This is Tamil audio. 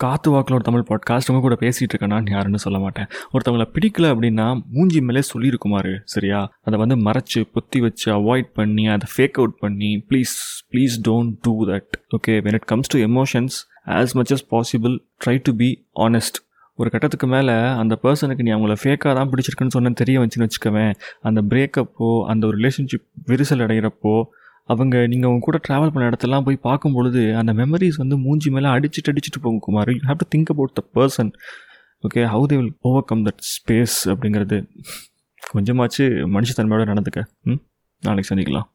காத்து வாக்கில் ஒரு தமிழ் பாட்காஸ்ட் உங்க கூட பேசிகிட்டு இருக்கேன். நான் யாருன்னு சொல்ல மாட்டேன். ஒருத்தவங்களை பிடிக்கல அப்படின்னா மூஞ்சி மேலே சொல்லியிருக்குமாரு சரியா? அதை வந்து மறைச்சு பொத்தி வச்சு அவாய்ட் பண்ணி அதை ஃபேக் அவுட் பண்ணி please please don't do that okay when it comes to emotions as much as possible try to be honest ஒரு கட்டத்துக்கு மேலே அந்த பர்சனுக்கு நீ அவங்கள ஃபேக்காக தான் பிடிச்சிருக்குன்னு சொன்ன தெரிய வச்சுன்னு வச்சுக்கவேன். அந்த பிரேக்கப்போ அந்த ஒரு ரிலேஷன்ஷிப் விரிசல் அடைகிறப்போ அவங்க நீங்கள் அவங்க கூட ட்ராவல் பண்ண இடத்தெல்லாம் போய் பார்க்கும் பொழுது அந்த மெமரிஸ் வந்து மூஞ்சி மேலே அடிச்சுட்டு அடிச்சுட்டு போகும் Kumar. You have to think about the person okay how they will overcome that space அப்படிங்கிறது. கொஞ்சமாச்சு மனுஷத்தன்மையோட நடந்துக்க. ம்? நாளைக்கு சந்திக்கலாம்.